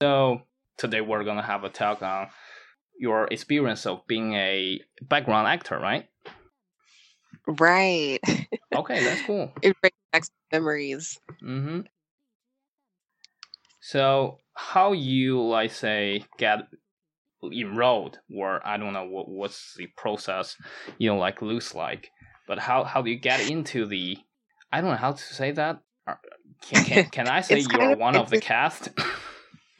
So today we're gonna have a talk on your experience of being a background actor, right? Right. Okay, that's cool. it brings back memories. Mm-hmm. So how you like say get enrolled or I don't know what what's the process you know like looks like, but how how do you get into the I don't know how to say that. Can can, can I say you're of one of the cast?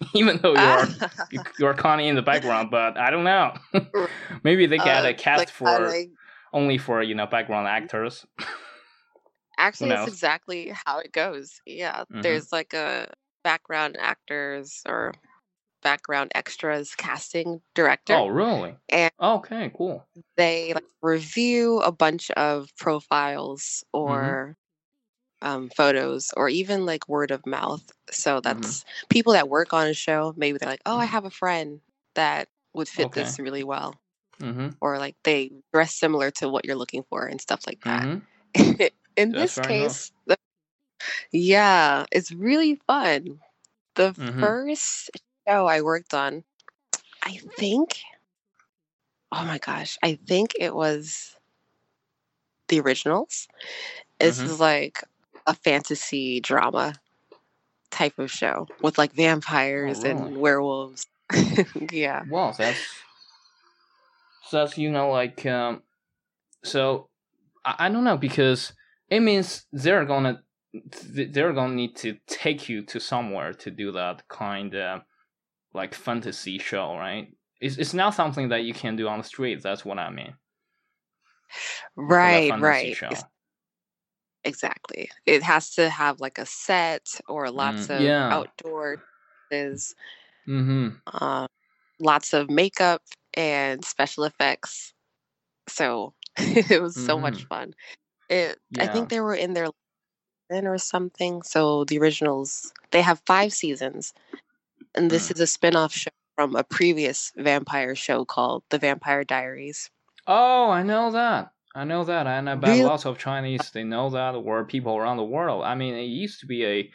Even though you're you- you're of in the background, but I don't know. Maybe they get Uh, a cast like, for like- only for you know background actors. actually, it's exactly how it goes. Yeah, Mhm. there's like a background actors or background extras casting director, Oh, really? and Okay, cool. they like review a bunch of profiles Mm-hmm. or um, photos or even like word of mouth. So Mm-hmm. that's people that work on a show. Maybe they're like, oh, I Mhm. have a friend that would fit Okay. this really well, Mm-hmm. or like they dress similar to what you're looking for and stuff like that. Mm-hmm. In That's this case, the, yeah, it's really fun. The Mhm. first show I worked on, I think, oh my gosh, I think it was the originals. This Mhm. is like a fantasy drama type of show with like vampires really? and werewolves. yeah. Well, that's so that's you know like um, so I, I don't know because it means they're gonna they're gonna need to take you to somewhere to do that kind of like fantasy show, right? It's it's not something that you can do on the street. That's what I mean. Right, right. Show. Ex- Exactly. It has to have like a set or lots Mm, of yeah. outdoor is Mm-hmm. um, lots of makeup and special effects. So it was so much Mhm. fun. It I think they were in their 10 or something. So the originals they have 5 seasons. And this Mm. is a spin-off show from a previous vampire show called The Vampire Diaries. Oh, I know that. I know that, and I bet Really? lots of Chinese they know that, or people around the world. I mean, it used to be a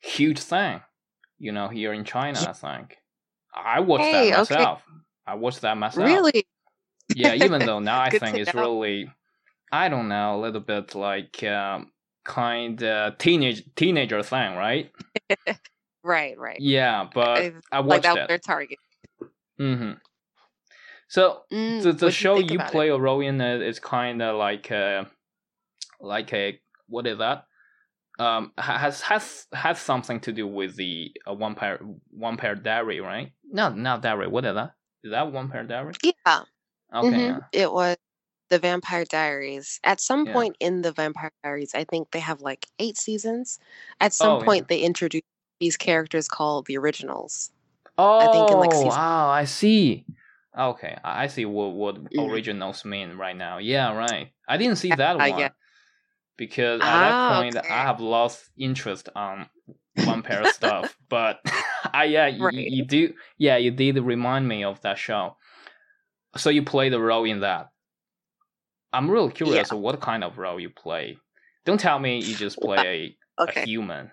huge thing, you know, here in China. I think I watched Hey, that okay. myself. I watched that myself. Really? Yeah, even though now I think it's know. really, I don't know, a little bit like um, kind of teenage teenager thing, right? Right, right. Yeah, but I- I like watched that was their target. Mm hmm So Mm, the the show think you about it? play a role in it is kind of like a, like a what is that? Um, has has has something to do with the uh, one pair one pair diary, right? No, not diary. What is that? Is that one pair diary? Yeah. Okay, Mhm. yeah. It was the Vampire Diaries. At some Yeah. point in the Vampire Diaries, I think they have like eight seasons. At some Oh, yeah. point, they introduce these characters called the Originals. Oh, I think in, like, season- oh, I see. Okay, I see what what Mm. originals mean right now. Yeah, right. I didn't see that Uh, one yeah. because at that Ah, point okay. I have lost interest on one pair of stuff. But I yeah, you, Right. you do yeah, you did remind me of that show. So you play the role in that. I'm really curious of what kind of role you play. Don't tell me you just play a, a human.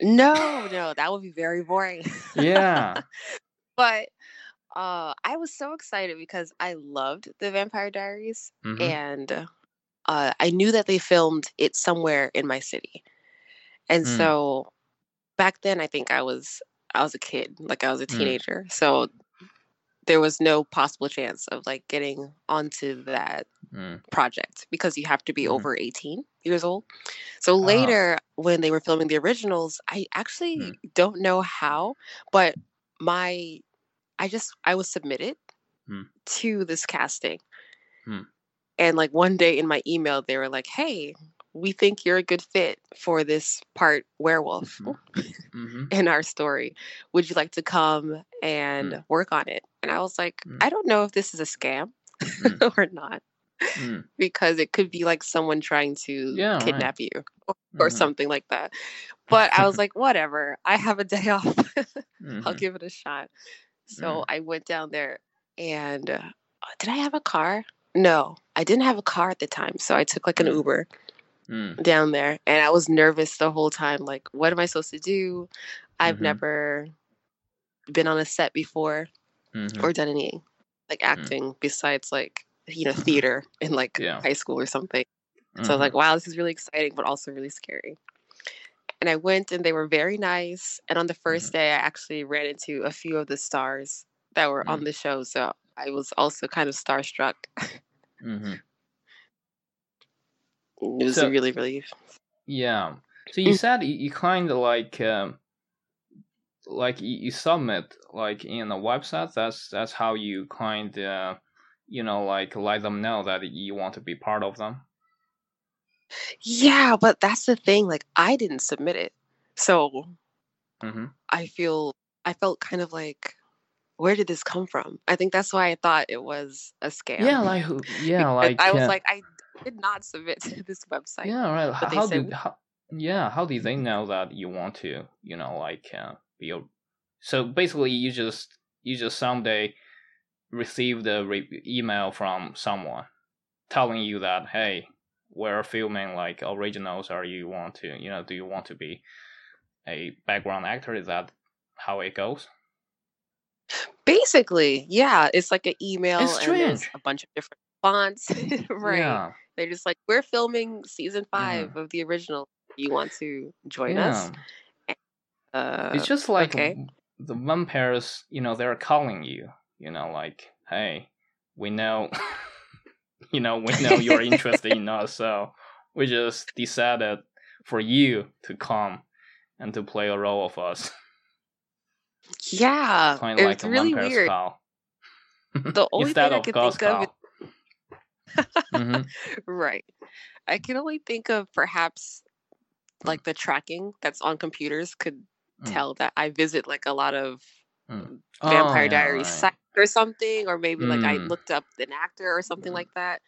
No, no, that would be very boring. Yeah. but uh, I was so excited because I loved the Vampire Diaries, Mhm. and uh, I knew that they filmed it somewhere in my city, and Mm. so back then I think I was I was a kid, like I was a Mm. teenager, so there was no possible chance of like getting onto that Mm. project because you have to be Mhm. over 18 years old. So Oh. later, when they were filming the originals, I actually Mm. don't know how, but my I just I was submitted Mm. to this casting. Mm. And like one day in my email, they were like, "Hey, we think you're a good fit for this part werewolf hmm in our story. Would you like to come and work on it?" And I was like, Mm. "I don't know if this is a scam Mm. or not." Mm. because it could be like someone trying to Yeah, right. kidnap you or, or Mhm. something like that. But I was like, whatever. I have a day off. I'll Mhm. give it a shot. So Mm. I went down there and uh, did I have a car? No, I didn't have a car at the time. So I took like an Mm. Uber Mm. down there and I was nervous the whole time. Like, what am I supposed to do? I've Mhm. never been on a set before Mhm. or done any like acting besides like you know theater in like Yeah. high school or something. So I was like, wow, this is really exciting, but also really scary. And I went and they were very nice. And on the 1st day, I actually ran into a few of the stars that were on the show. So I was also kind of starstruck. Mhm. It was So- really, really. Yeah. So you Mm. said you, you kind of like um, like you, you submit like in a website. That's that's how you kind of you know like let them know that you want to be part of them. Yeah, but that's the thing. Like, I didn't submit it. So hmm I feel, I felt kind of like, where did this come from? I think that's why I thought it was a scam. Yeah, like? Yeah, like I was uh, like, I did not submit to this website. yeah, right. How, how said- did how, yeah? How did they know that you want to you know like uh, be a? So basically, you just you just someday received a re- email from someone telling you that hey we're filming like originals or you want to you know do you want to be a background actor is that how it goes Basically, yeah, it's like an email It's and a bunch of different fonts. right. yeah They're just like, we're filming season 5 of the original. You want to join us? yeah Uh, it's just like okay. the vampires you know they're calling you you know like hey we know you know we know you're interested in us so we just decided for you to come and to play a role of us yeah, kind of like it's really weird. The only thing I ghost think of, call hmm right? I can only think of perhaps Mm. like the tracking that's on computers could Mm. tell that I visit like a lot of Mm. Vampire Oh, yeah, Diaries right. Or something, or maybe like I Mm. looked up an actor or something Mm. like that.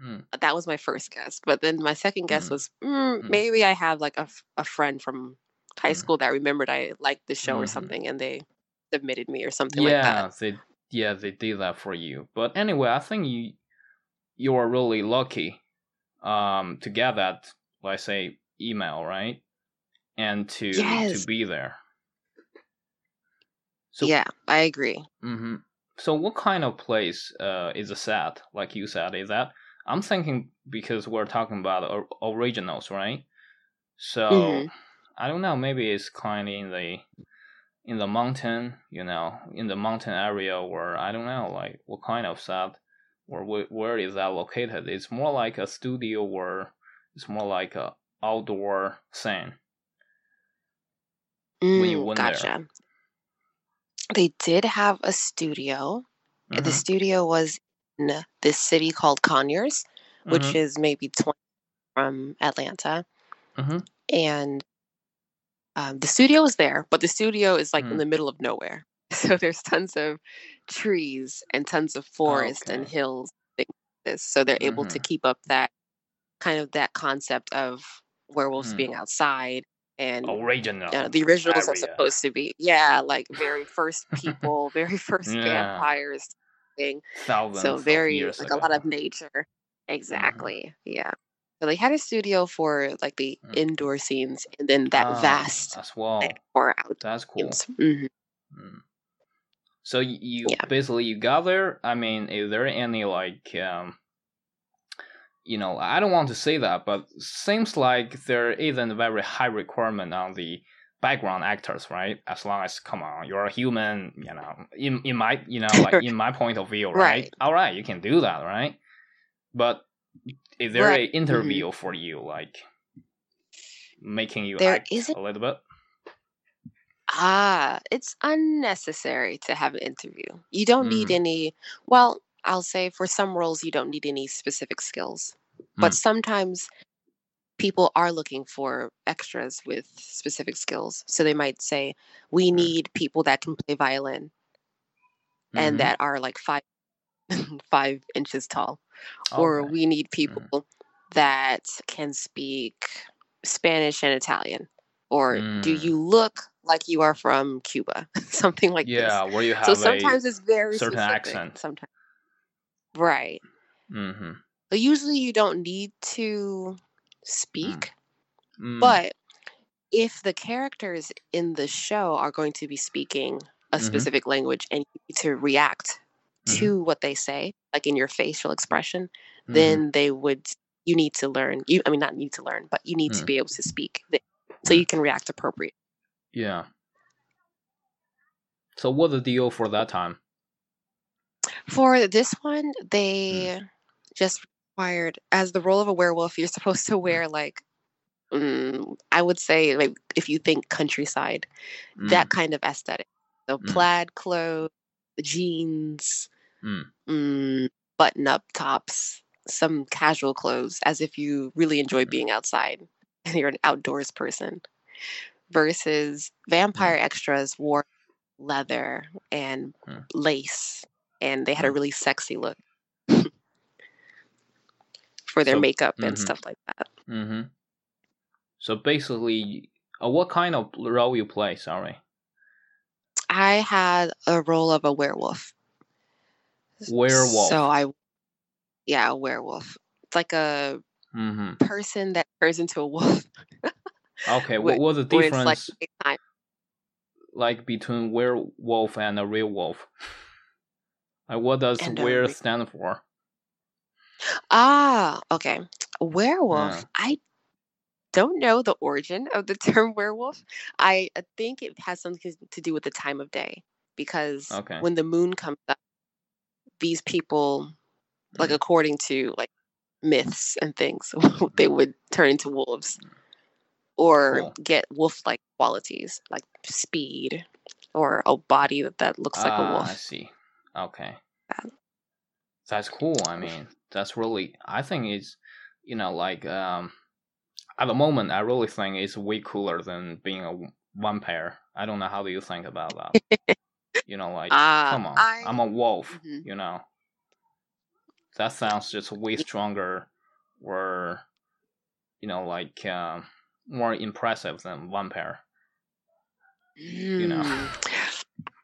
Mm. That was my first guess, but then my second guess Mm. was mm, Mm. maybe I have like a, a friend from high Mm. school that remembered I liked the show or Mhm. something, and they submitted me or something like yeah that. they yeah they did that for you but anyway i think you you are really lucky um to get that let's say email right and to Yes. to be there so yeah, I agree. hmm so what kind of place uh is a set like you said is that? I'm thinking because we're talking about or- originals right? So Mhm. i don't know maybe it's kind of in the in the mountain you know in the mountain area or i don't know like what kind of set or wh- where is that located? It's more like a studio or it's more like a outdoor scene. When you Mm, went there. They did have a studio. The Mhm, studio was in this city called Conyers, which mhm, is maybe 20 from Atlanta. mhm. And um, the studio is there, but the studio is like in Mm. the middle of nowhere. So there's tons of trees and tons of forest and Okay. hills. Things like this. So they're able to keep up that kind of that concept of werewolves Mm. being outside and original uh, the originals are supposed to be yeah like very first people very first Yeah. vampires thing thousands so very like ago. a lot of nature exactly yeah so they had a studio for like the Mm. indoor scenes and then that Ah, vast as well for out that's cool scenes hmm Mm. So you Yeah. basically you got there. I mean, is there any like, um, you know, I don't want to say that, but seems like there isn't a very high requirement on the background actors, right? As long as come on, you're a human, you know. In in my you know like in my point of view, right? Right. All right, you can do that, right? But is there Right. a interview for you, like making you There act isn't- a little bit? ah it's unnecessary to have an interview you don't need Mm. any well i'll say for some roles you don't need any specific skills but Mm. sometimes people are looking for extras with specific skills so they might say we Mm. need people that can play violin Mhm. and that are like five five inches tall or we need Mm-hmm. people that can speak spanish and italian or do Mm. you look like you are from cuba something like yeah, where you have so a sometimes it's very certain specific, accent. sometimes right hmm but usually you don't need to speak Mm. But if the characters in the show are going to be speaking a Mhm. specific language and you need to react Mhm. to what they say, like in your facial expression, Mhm. then they would you need to learn. You I mean not need to learn, but you need to Mm. be able to speak so Mm. you can react appropriate. yeah. So what's the deal for that time? For this one, they just required as the role of a werewolf, you're supposed to wear like mm, I would say like if you think countryside, that kind of aesthetic. So Mm. plaid clothes, jeans, Mm. mm, button up tops, some casual clothes, as if you really enjoy Mm. being outside and you're an outdoors person. Versus vampire extras wore leather and Mm. lace, and they had a Mm. really sexy look for their So- makeup and mhm. stuff like that. Mm-hmm. So basically, uh, what kind of role you play? Sorry, I had a role of a werewolf. werewolf. So I, yeah, a werewolf. It's like a mm-hmm. person that turns into a wolf. Okay, what what's the difference like like between werewolf and a real wolf? Like, what does And a were re- stand for? Ah, okay. Werewolf. Yeah. I don't know the origin of the term werewolf. I think it has something to do with the time of day because Okay. when the moon comes up, these people, like Mm. according to like myths and things, they would turn into wolves or Cool. get wolf-like qualities like speed or a body that, that looks like a Ah, I wolf. see. Okay. That's cool. I mean, that's really. I think it's, you know, like um, at the moment, I really think it's way cooler than being a vampire. I don't know how do you think about that. you know, like Ah, come on, I- I'm a wolf. Mhm. You know, that sounds just way stronger, or you know, like um, more impressive than vampire. you know.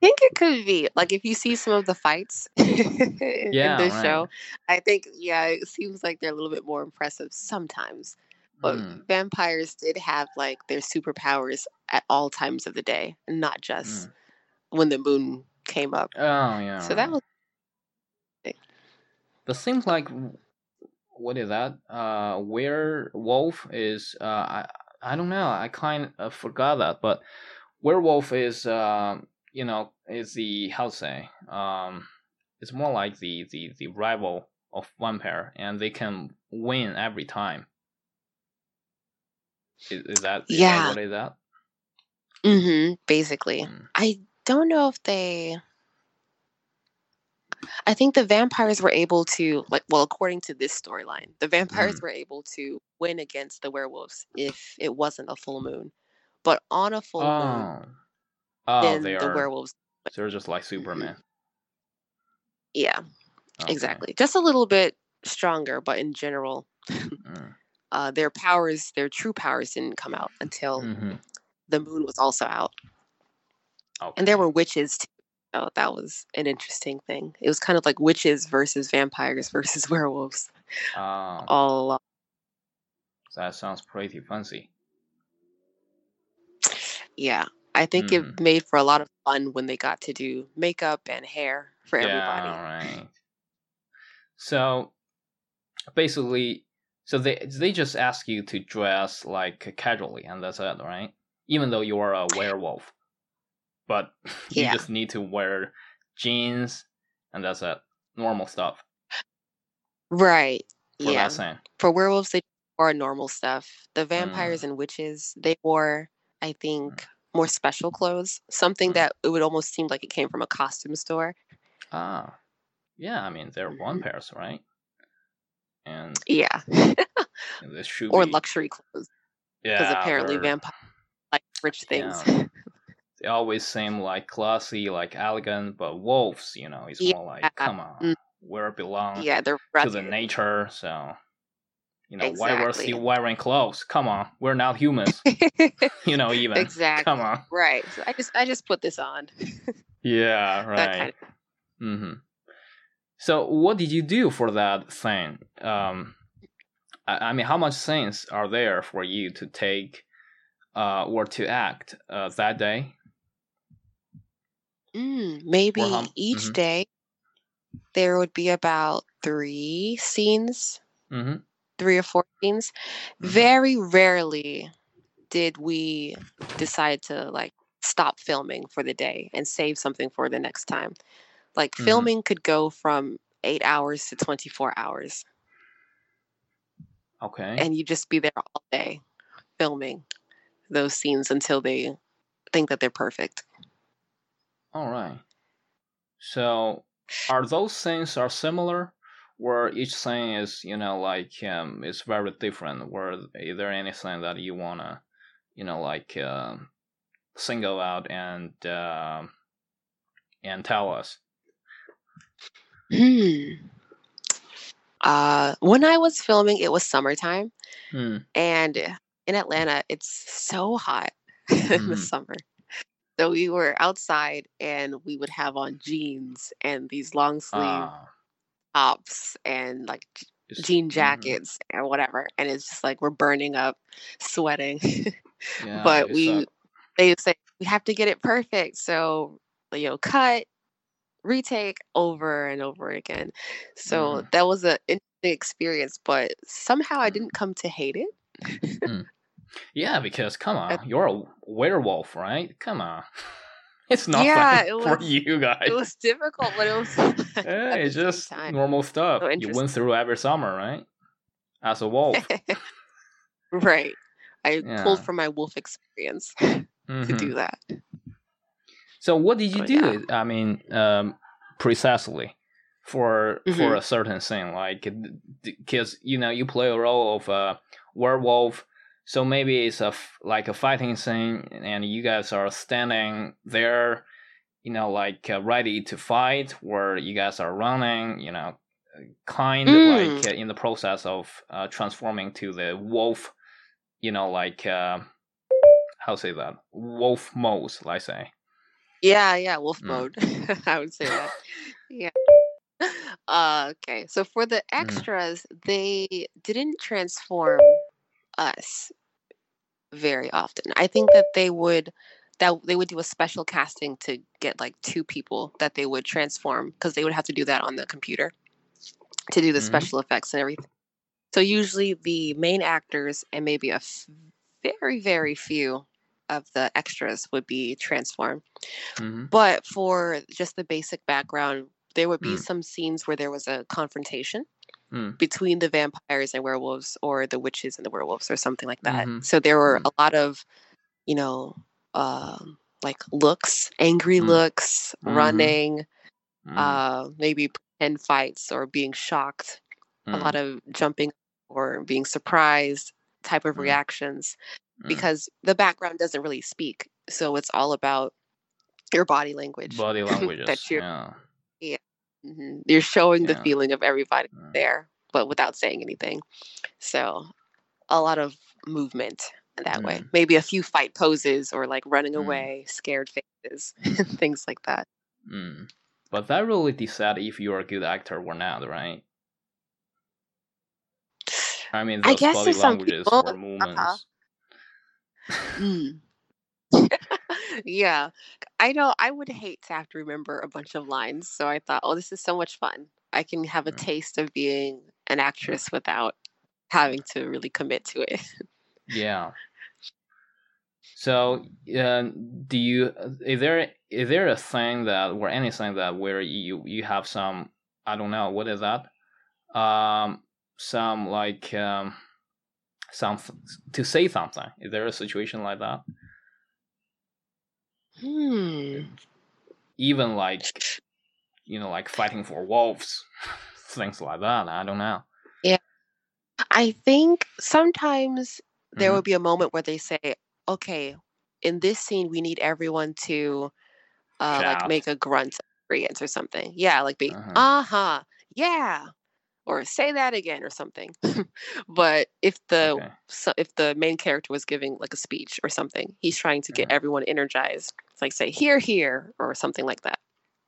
Mm. I think it could be like if you see some of the fights in, Yeah, in this right. show. I think yeah, it seems like they're a little bit more impressive sometimes. But Mm, vampires did have like their superpowers at all times of the day, not just when the moon came up. Oh yeah. so that was But seems like what is that? Uh, werewolf is uh, I I don't know. I kind of forgot that, but werewolf is um, you know is the how to say um, it's more like the the the rival of one pair, and they can win every time. Is, is that is Yeah. that what is that? hmm basically. Mm. I don't know if they I think the vampires were able to like well according to this storyline, the vampires Mm. were able to win against the werewolves if it wasn't a full moon. But on a full moon, Oh, oh, they the are. werewolves They're just like Superman. yeah, Okay. exactly. Just a little bit stronger, but in general, Mm. uh their powers, their true powers didn't come out until hmm the moon was also out. Okay. And there were witches too. So that was an interesting thing. It was kind of like witches versus vampires versus werewolves Oh, all along. that sounds pretty fancy. Yeah. I think Mm. it made for a lot of fun when they got to do makeup and hair for everybody. Yeah, right. So basically, so they they just ask you to dress like casually, and that's it, right? Even though you are a werewolf, but you Yeah. just need to wear jeans, and that's it, normal stuff Right. for yeah. For werewolves, they wore normal stuff. The vampires Mm. and witches, they wore, I think, more special clothes. Something Mm. that it would almost seem like it came from a costume store. Ah, yeah. I mean, they're one vampires, right? And Yeah. this or be luxury clothes. yeah. Because apparently they're- vampires like rich things. Yeah. they always seem like classy, like elegant, but wolves, you know, it's more like, come on, Mm. where it belong yeah, they're to the nature. So, you know, why we're still wearing clothes? Come on, we're not humans, you know, even. exactly. Come on. Right. So I just I just put this on. Yeah, right. kind hmm So, what did you do for that thing? Um, I, I mean, how much scenes are there for you to take, uh, or to act uh, that day? Mm, Or maybe how? each Mm-hmm. day there would be about three scenes, Mm-hmm. Three or four scenes. Mhm. Very rarely did we decide to like stop filming for the day and save something for the next time. Like Mhm. filming could go from eight hours to 24 hours, Okay. and you just be there all day filming those scenes until they think that they're perfect. All right. So, are those scenes are similar, where each scene is, you know, like um, is very different? Where is there anything that you wanna, you know, like um single out and um and tell us? Hmm. Uh, when I was filming, it was summertime, Hmm. and in Atlanta, it's so hot in the Mhm. summer. So we were outside, and we would have on jeans and these long sleeve Ah. Tops and like jean mhm. jackets and whatever. And it's just like we're burning up, sweating. Yeah, but we uh, they say we have to get it perfect. So you know, cut, retake over and over again. So Mhm. that was an interesting experience, but somehow I didn't come to hate it. yeah, because come on, you're a werewolf, right? Come on, it's not Yeah, it for was- you guys. It was difficult, but it was Yeah, it's just normal stuff So you went through every summer, right? As a wolf. right. I pulled from my wolf experience to Mhm. do that. So what did you Oh, do? yeah. I mean, um, precisely for for Mhm. a certain thing, like because you know you play a role of a werewolf, so maybe it's a f- like a fighting scene, and you guys are standing there, you know, like uh, ready to fight, where you guys are running, you know, kind Mm. like uh, in the process of uh, transforming to the wolf, you know, like uh, how say that wolf mode, let's say. Yeah, yeah, wolf Mm. mode. I would say that. Yeah. Uh, okay. So for the Mm. extras, they didn't transform us very often. I think that they would that they would do a special casting to get like two people that they would transform because they would have to do that on the computer to do the Mhm. special effects and everything. So usually the main actors and maybe a f- very very few of the extras would be transformed. hmm But for just the basic background, there would be Mm. some scenes where there was a confrontation Mm. between the vampires and werewolves or the witches and the werewolves or something like that. Mhm. So there were Mm. a lot of, you know, um, like looks, angry Mm. looks, Mhm. running, Mm. uh, maybe pretend fights or being shocked, a Mm. lot of jumping or being surprised type of reactions because the background doesn't really speak. So it's all about your body language. body languages. that you're yeah. Mhm. You're showing the feeling of everybody Mm. there, but without saying anything. So a lot of movement that way. Mm. Maybe a few fight poses or like running Mm. away, scared faces, things like that. Mm. But that really decide if you're a good actor or not, right? I mean, I guess body languages people, or movements. Mm. yeah. I know I would hate to have to remember a bunch of lines. So I thought, oh, this is so much fun. I can have a Mm. taste of being an actress without having to really commit to it. Yeah. So, uh, do you is there is there a thing that or anything that where you you have some I don't know what is that um some like um some to say something is there a situation like that Hmm. even like you know like fighting for wolves things like that I don't know Yeah. I think sometimes there Mhm. will be a moment where they say, okay, in this scene, we need everyone to uh, like make a grunt experience or something. Yeah, like be, Uh-huh. uh huh, yeah, or say that again or something. but if the Okay. so if the main character was giving like a speech or something, he's trying to get Uh-huh. everyone energized. It's like say here, here, or something like that.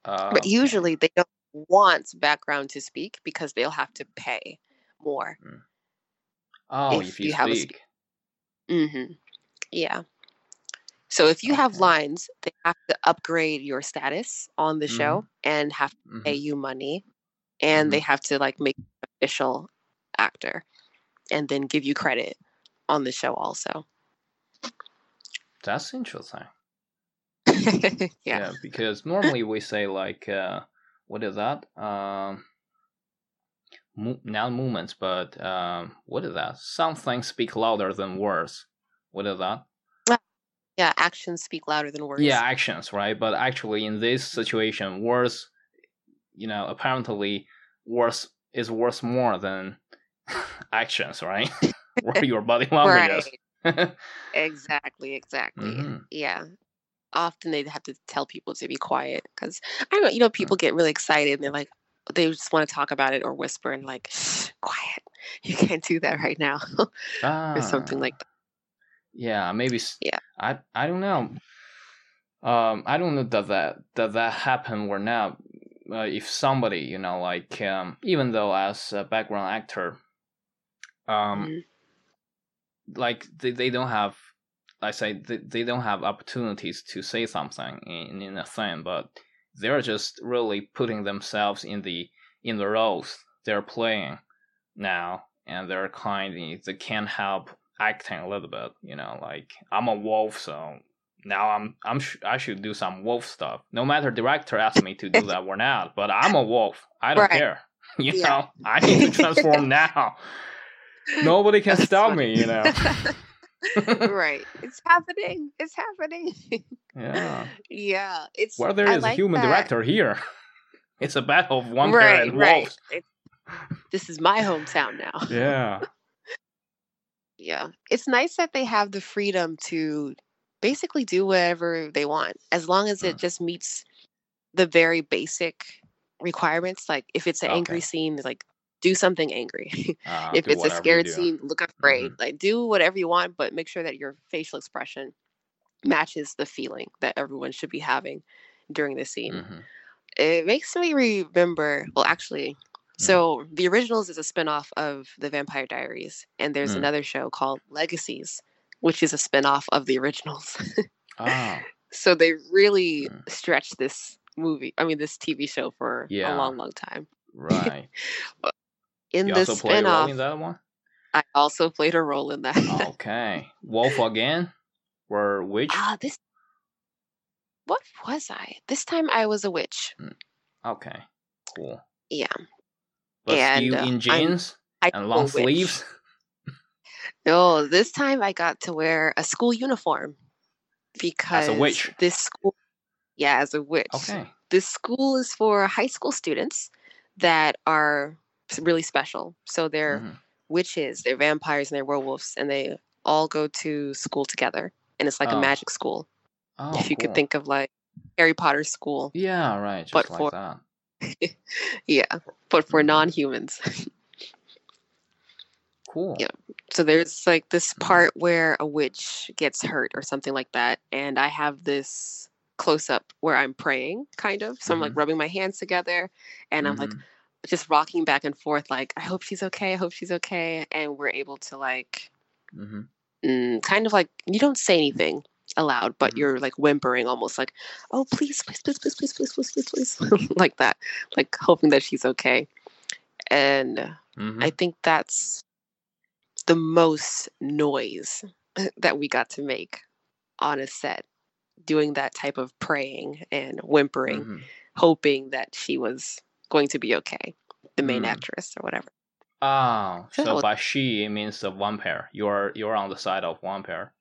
Uh, But usually they don't want background to speak because they'll have to pay more. oh if if you, you have a speak Mm-hmm. Yeah. So if you have lines, they have to upgrade your status on the show and have to pay you money, and they have to like make official actor, and then give you credit on the show also. That's interesting. yeah. because normally we say like uh, what is that? Um, mo- not movements, but um, what is that? Something speak louder than words. What is that? Yeah, actions speak louder than words. Yeah, actions, right? But actually, in this situation, words, you know, apparently, words is worth more than actions, right? Where your body language right. is. Exactly, exactly. Mhm. Yeah. Often they have to tell people to be quiet because I don't know, you know, Mm. people get really excited and they're like, they just want to talk about it or whisper and like, Shh, quiet. You can't do that right now, ah. or something like that. Yeah, maybe. Yeah. I I don't know. Um, I don't know does that does that happen or not. Uh, if somebody, you know, like um, even though as a background actor, um, Mhm. like they, they don't have, I say they, they don't have opportunities to say something in in a thing, but they're just really putting themselves in the in the roles they're playing now, and they're kind of they can't help acting a little bit. You know, like I'm a wolf, so now I'm I'm sh- I should do some wolf stuff. No matter director asks me to do that or not, but I'm a wolf. I don't Right. care. You Yeah. know, I need to transform now. Nobody can That's stop funny. me. You know. right. It's happening. It's happening. yeah. yeah. It's Well, there I is a human that. director here. It's a battle of one pair Right, and right. wolves. It- this is my hometown now. Yeah. Yeah. It's nice that they have the freedom to basically do whatever they want as long as it Mm. just meets the very basic requirements. Like if it's an angry scene, like do something angry. Uh, if it's a scared scene, look afraid. Mhm. Like do whatever you want, but make sure that your facial expression matches the feeling that everyone should be having during the scene. Mhm. It makes me remember, well, actually, Mm. so the originals is a spin-off of the Vampire Diaries, and there's Mm. another show called Legacies, which is a spin-off of the originals. Ah, so they really Mm. stretched this movie, I mean this TV show for Yeah. a long, long time. right. In you the also play a role spin-off, in that one? I also played a role in that. Okay. Wolf again? Or witch? Ah, this what was I? This time I was a witch. Okay. Cool. Yeah. But And, still uh, in jeans high and long sleeves? No, this time I got to wear a school uniform because witch? this school, yeah, as a witch. Okay. This school is for high school students that are really special. So they're Mhm. witches, they're vampires, and they're werewolves, and they all go to school together. And it's like Oh. a magic school. Oh, if you cool. could think of like Harry Potter school. Yeah, right. Just but like for- that. Yeah, but for Mhm. non humans. Cool. Yeah. so there's like this Mhm. part where a witch gets hurt or something like that and i have this close up where i'm praying kind of so i'm like Mhm. rubbing my hands together and i'm like Mhm. just rocking back and forth like i hope she's okay i hope she's okay and we're able to like Mhm. mm, kind of like you don't say anything aloud but you're like whimpering almost like oh please please please please please please please please please like that like hoping that she's okay and. I think that's the most noise that we got to make on a set, doing that type of praying and whimpering, Mhm. hoping that she was going to be okay, the main Mm. actress or whatever. Oh, So by she it means the one pair. You're you're on the side of one pair.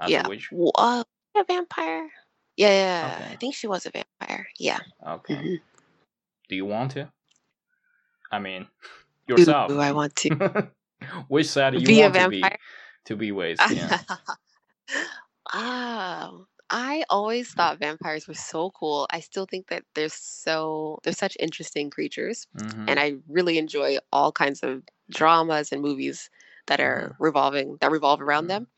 As yeah. a witch. Uh, a vampire? Yeah, yeah, I Okay. think she was a vampire. Yeah. Okay. Mhm. Do you want to? I mean, yourself. Ooh, I want to Which side do you be a want to be to be with? Yeah. Oh, I always thought vampires were so cool. I still think that they're so they're such interesting creatures, Mhm. and I really enjoy all kinds of dramas and movies that are Mm-hmm. revolving that revolve around Mhm. them.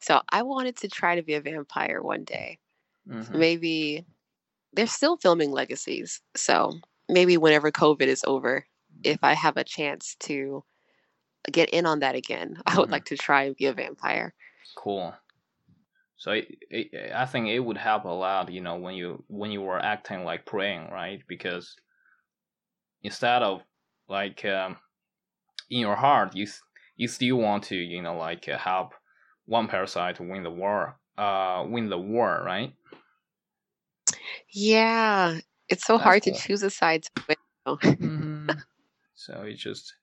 So I wanted to try to be a vampire one day. Mhm. Maybe they're still filming Legacies, so maybe whenever COVID is over, if I have a chance to get in on that again, I would Mhm. like to try and be a vampire. Cool. So it, it, I think it would help a lot, you know, when you when you were acting like praying, right? Because instead of like um, in your heart, you you still want to, you know, like uh, help one parasite win the war, uh, win the war, right? Yeah, it's so That's hard cool. to choose a side to win. hmm so it's just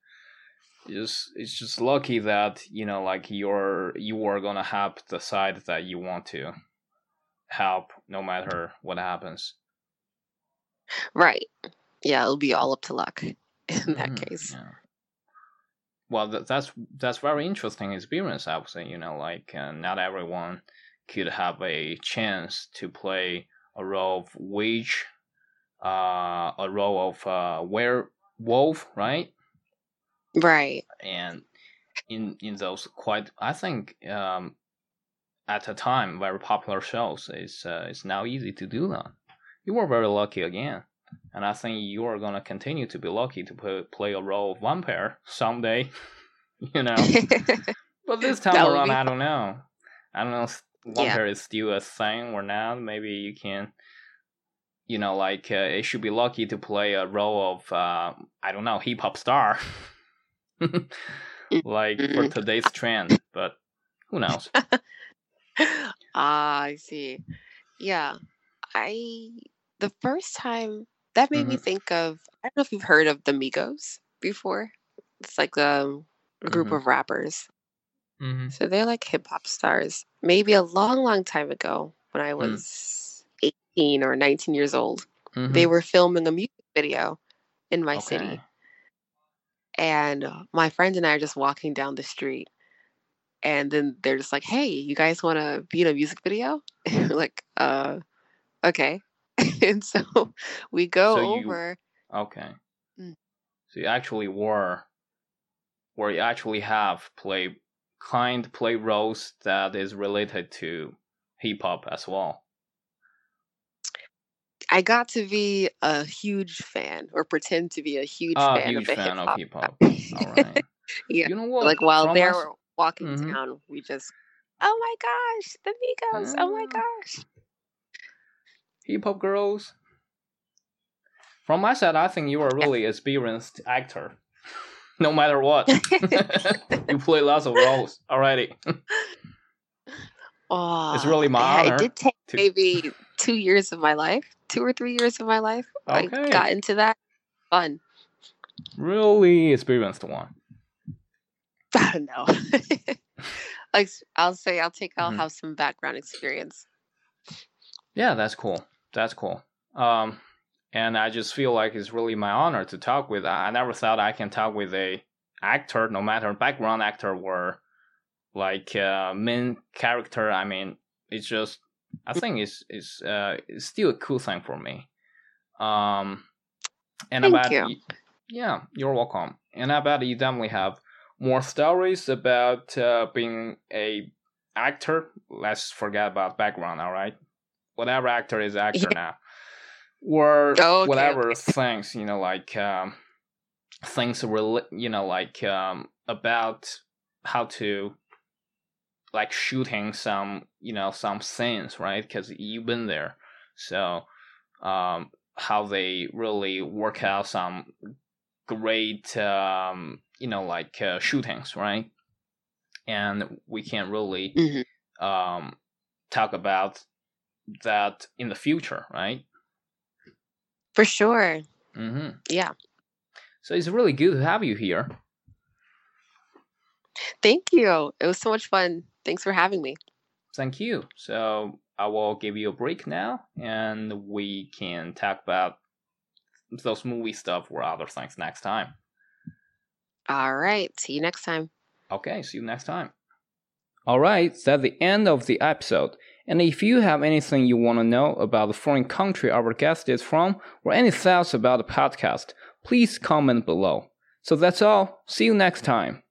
it's just it's just lucky that you know like you're you are gonna help the side that you want to help no matter what happens right. Yeah, it'll be all up to luck in that Mhm, case. yeah. well that, that's that's very interesting experience i would say you know like uh, not everyone could have a chance to play a role of which uh a role of uh werewolf right Right. and in in those quite I think um, at a time very popular shows it's uh, it's now easy to do that. You were very lucky again, and I think you are gonna continue to be lucky to play, play a role of vampire someday. you know, but this time around be I don't know. I don't know if Yeah. vampire is still a thing or not. Maybe you can. You know, like uh, it should be lucky to play a role of uh, I don't know hip hop star. like for Mhm. today's trend, but who knows? ah, I see. Yeah. I the first time that made me Mhm. think of I don't know if you've heard of the Migos before. It's like um, a group Mhm. of rappers. Mm-hmm. So they're like hip hop stars. Maybe a long, long time ago when I Mm. was 18 or 19 years old, Mm-hmm. they were filming a music video in my city. And uh, my friend and I are just walking down the street. And then they're just like, hey, you guys want to be in a music video? Like, uh, okay. and so we go So you- over. Okay. Mm. So you actually were, or you actually have play kind play roles that is related to hip hop as well. I got to be a huge fan or pretend to be a huge Ah, fan huge of fan hip of hop. hip hop. All right. yeah. You know what? Like while from they us- walking Mhm. down, we just, oh my gosh, the Migos, oh my gosh. hip hop girls. From my side, I think you are a really experienced actor. No matter what, you play lots of roles already. Oh, It's really my yeah, honor It did take to- maybe two years of my life, two or three years of my life. I got into that. Fun. Really experienced one. I don't know. like I'll say, I'll take. I'll Mhm. have some background experience. Yeah, that's cool. That's cool. Um, and I just feel like it's really my honor to talk with. I I never thought I can talk with a actor, no matter background actor or like uh, main character. I mean, it's just I think it's it's uh it's still a cool thing for me. Um, and Thank bet you. yeah, you're welcome. And I bet you definitely have more stories about uh, being a actor. Let's forget about background. All right, whatever actor is actor now, or okay, whatever things you know, like um, things you know, like um, about how to like shooting some you know some scenes, right? Because you've been there, so um, how they really work out some great um, you know like uh, shootings, right? And we can really Mhm. um, talk about that in the future, right? For sure. hmm Yeah. So it's really good to have you here. Thank you. It was so much fun. Thanks for having me. Thank you. So I will give you a break now, and we can talk about those movie stuff or other things next time. All right. See you next time. Okay, see you next time. Alright, that's the end of the episode. And if you have anything you want to know about the foreign country our guest is from, or any thoughts about the podcast, please comment below. So that's all. See you next time.